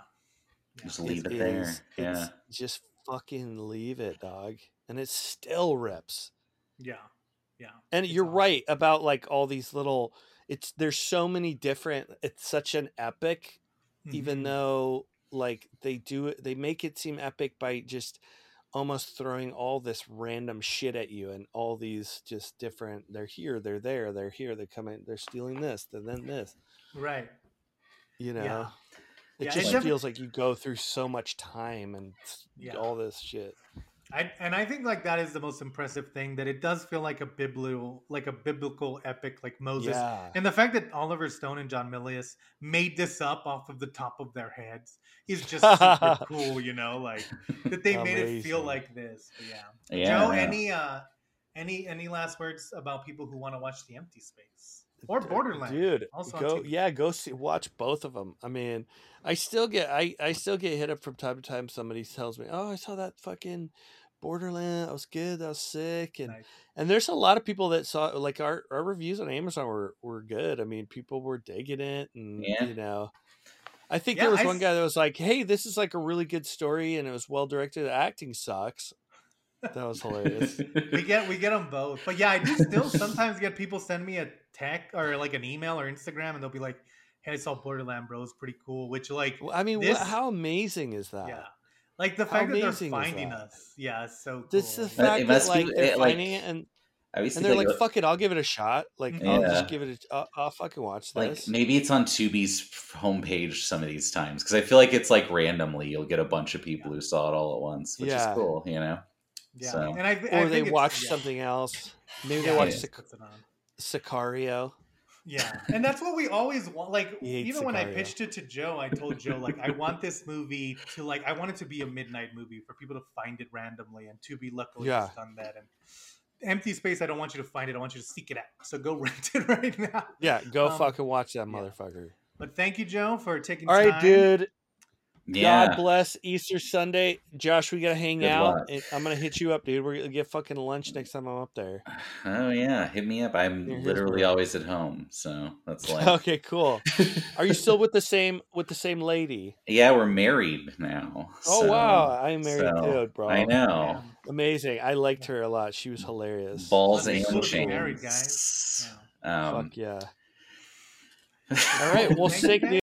Yeah. Just leave it, there. is- Yeah. it's- just fucking leave it, dog, and it still rips. Yeah. Yeah. And It's you're awesome. right about like all these little. It's there's so many different. It's such an epic, even Mhm. though like they do it, they make it seem epic by just almost throwing all this random shit at you and all these just different they're here they're there they're here they're coming they're stealing this and then this Right. You know Yeah. it Yeah, just defi- feels like you go through so much time and Yeah. all this shit I, and I think like that is the most impressive thing that it does feel like a biblical like a biblical epic like Moses yeah and the fact that Oliver Stone and John Milius made this up off of the top of their heads is just super cool you know like that they made it feel like this but yeah, Yeah, Joe yeah. any uh any any last words about people who want to watch the empty space or D- uh, Borderland dude go yeah go see watch both of them i mean i still get i i still get hit up from time to time somebody tells me oh i saw that fucking borderland that was good that was sick and Nice. and there's a lot of people that saw like our our reviews on amazon were were good. I mean people were digging it and Yeah. you know i think Yeah, there was I one s- guy that was like hey this is like a really good story and it was well directed. Acting sucks. That was hilarious. We get we get them both but yeah i do still sometimes get people send me a tech or like an email or instagram and they'll be like hey i saw borderland bro it's pretty cool which like Well, i mean This- wha- how amazing is that yeah like the How fact that they're finding that? us yeah it's so cool This the It fact that must be, like they're like- finding it and and they're like, like, "Fuck it, I'll give it a shot." Like, I'll just give it. A, I'll, I'll fucking watch this." like maybe it's on Tubi's homepage some of these times because I feel like it's like randomly you'll get a bunch of people who saw it all at once, which Yeah. is cool, you know. yeah so- and I, I or they it's- watch yeah. something else. Maybe Yeah, they watch yeah. Sic- puts it on. Sicario. Yeah, and that's what we always want. Like even when I pitched it to Joe, I told Joe like I want this movie to like I want it to be a midnight movie for people to find it randomly, and to be luckily Yeah. has done that. And Empty Space, I don't want you to find it. I want you to seek it out. So go rent it right now. Yeah, go Um, fucking watch that yeah. motherfucker. But thank you, Joe, for taking. All right, time. dude. Yeah. God bless Easter Sunday, Josh. We gotta hang Good out. luck. I'm gonna hit you up, dude. We're gonna get fucking lunch next time I'm up there. Oh yeah, hit me up. I'm here's literally my- always at home, so that's like. okay, cool. Are you still with the same with the same lady? yeah, we're married now. Oh so- wow, I'm married so, too, bro. I know. Amazing. I liked her a lot. She was hilarious. Balls and be chains. married, guys. Um, Fuck yeah. All right, well, sick guys. news.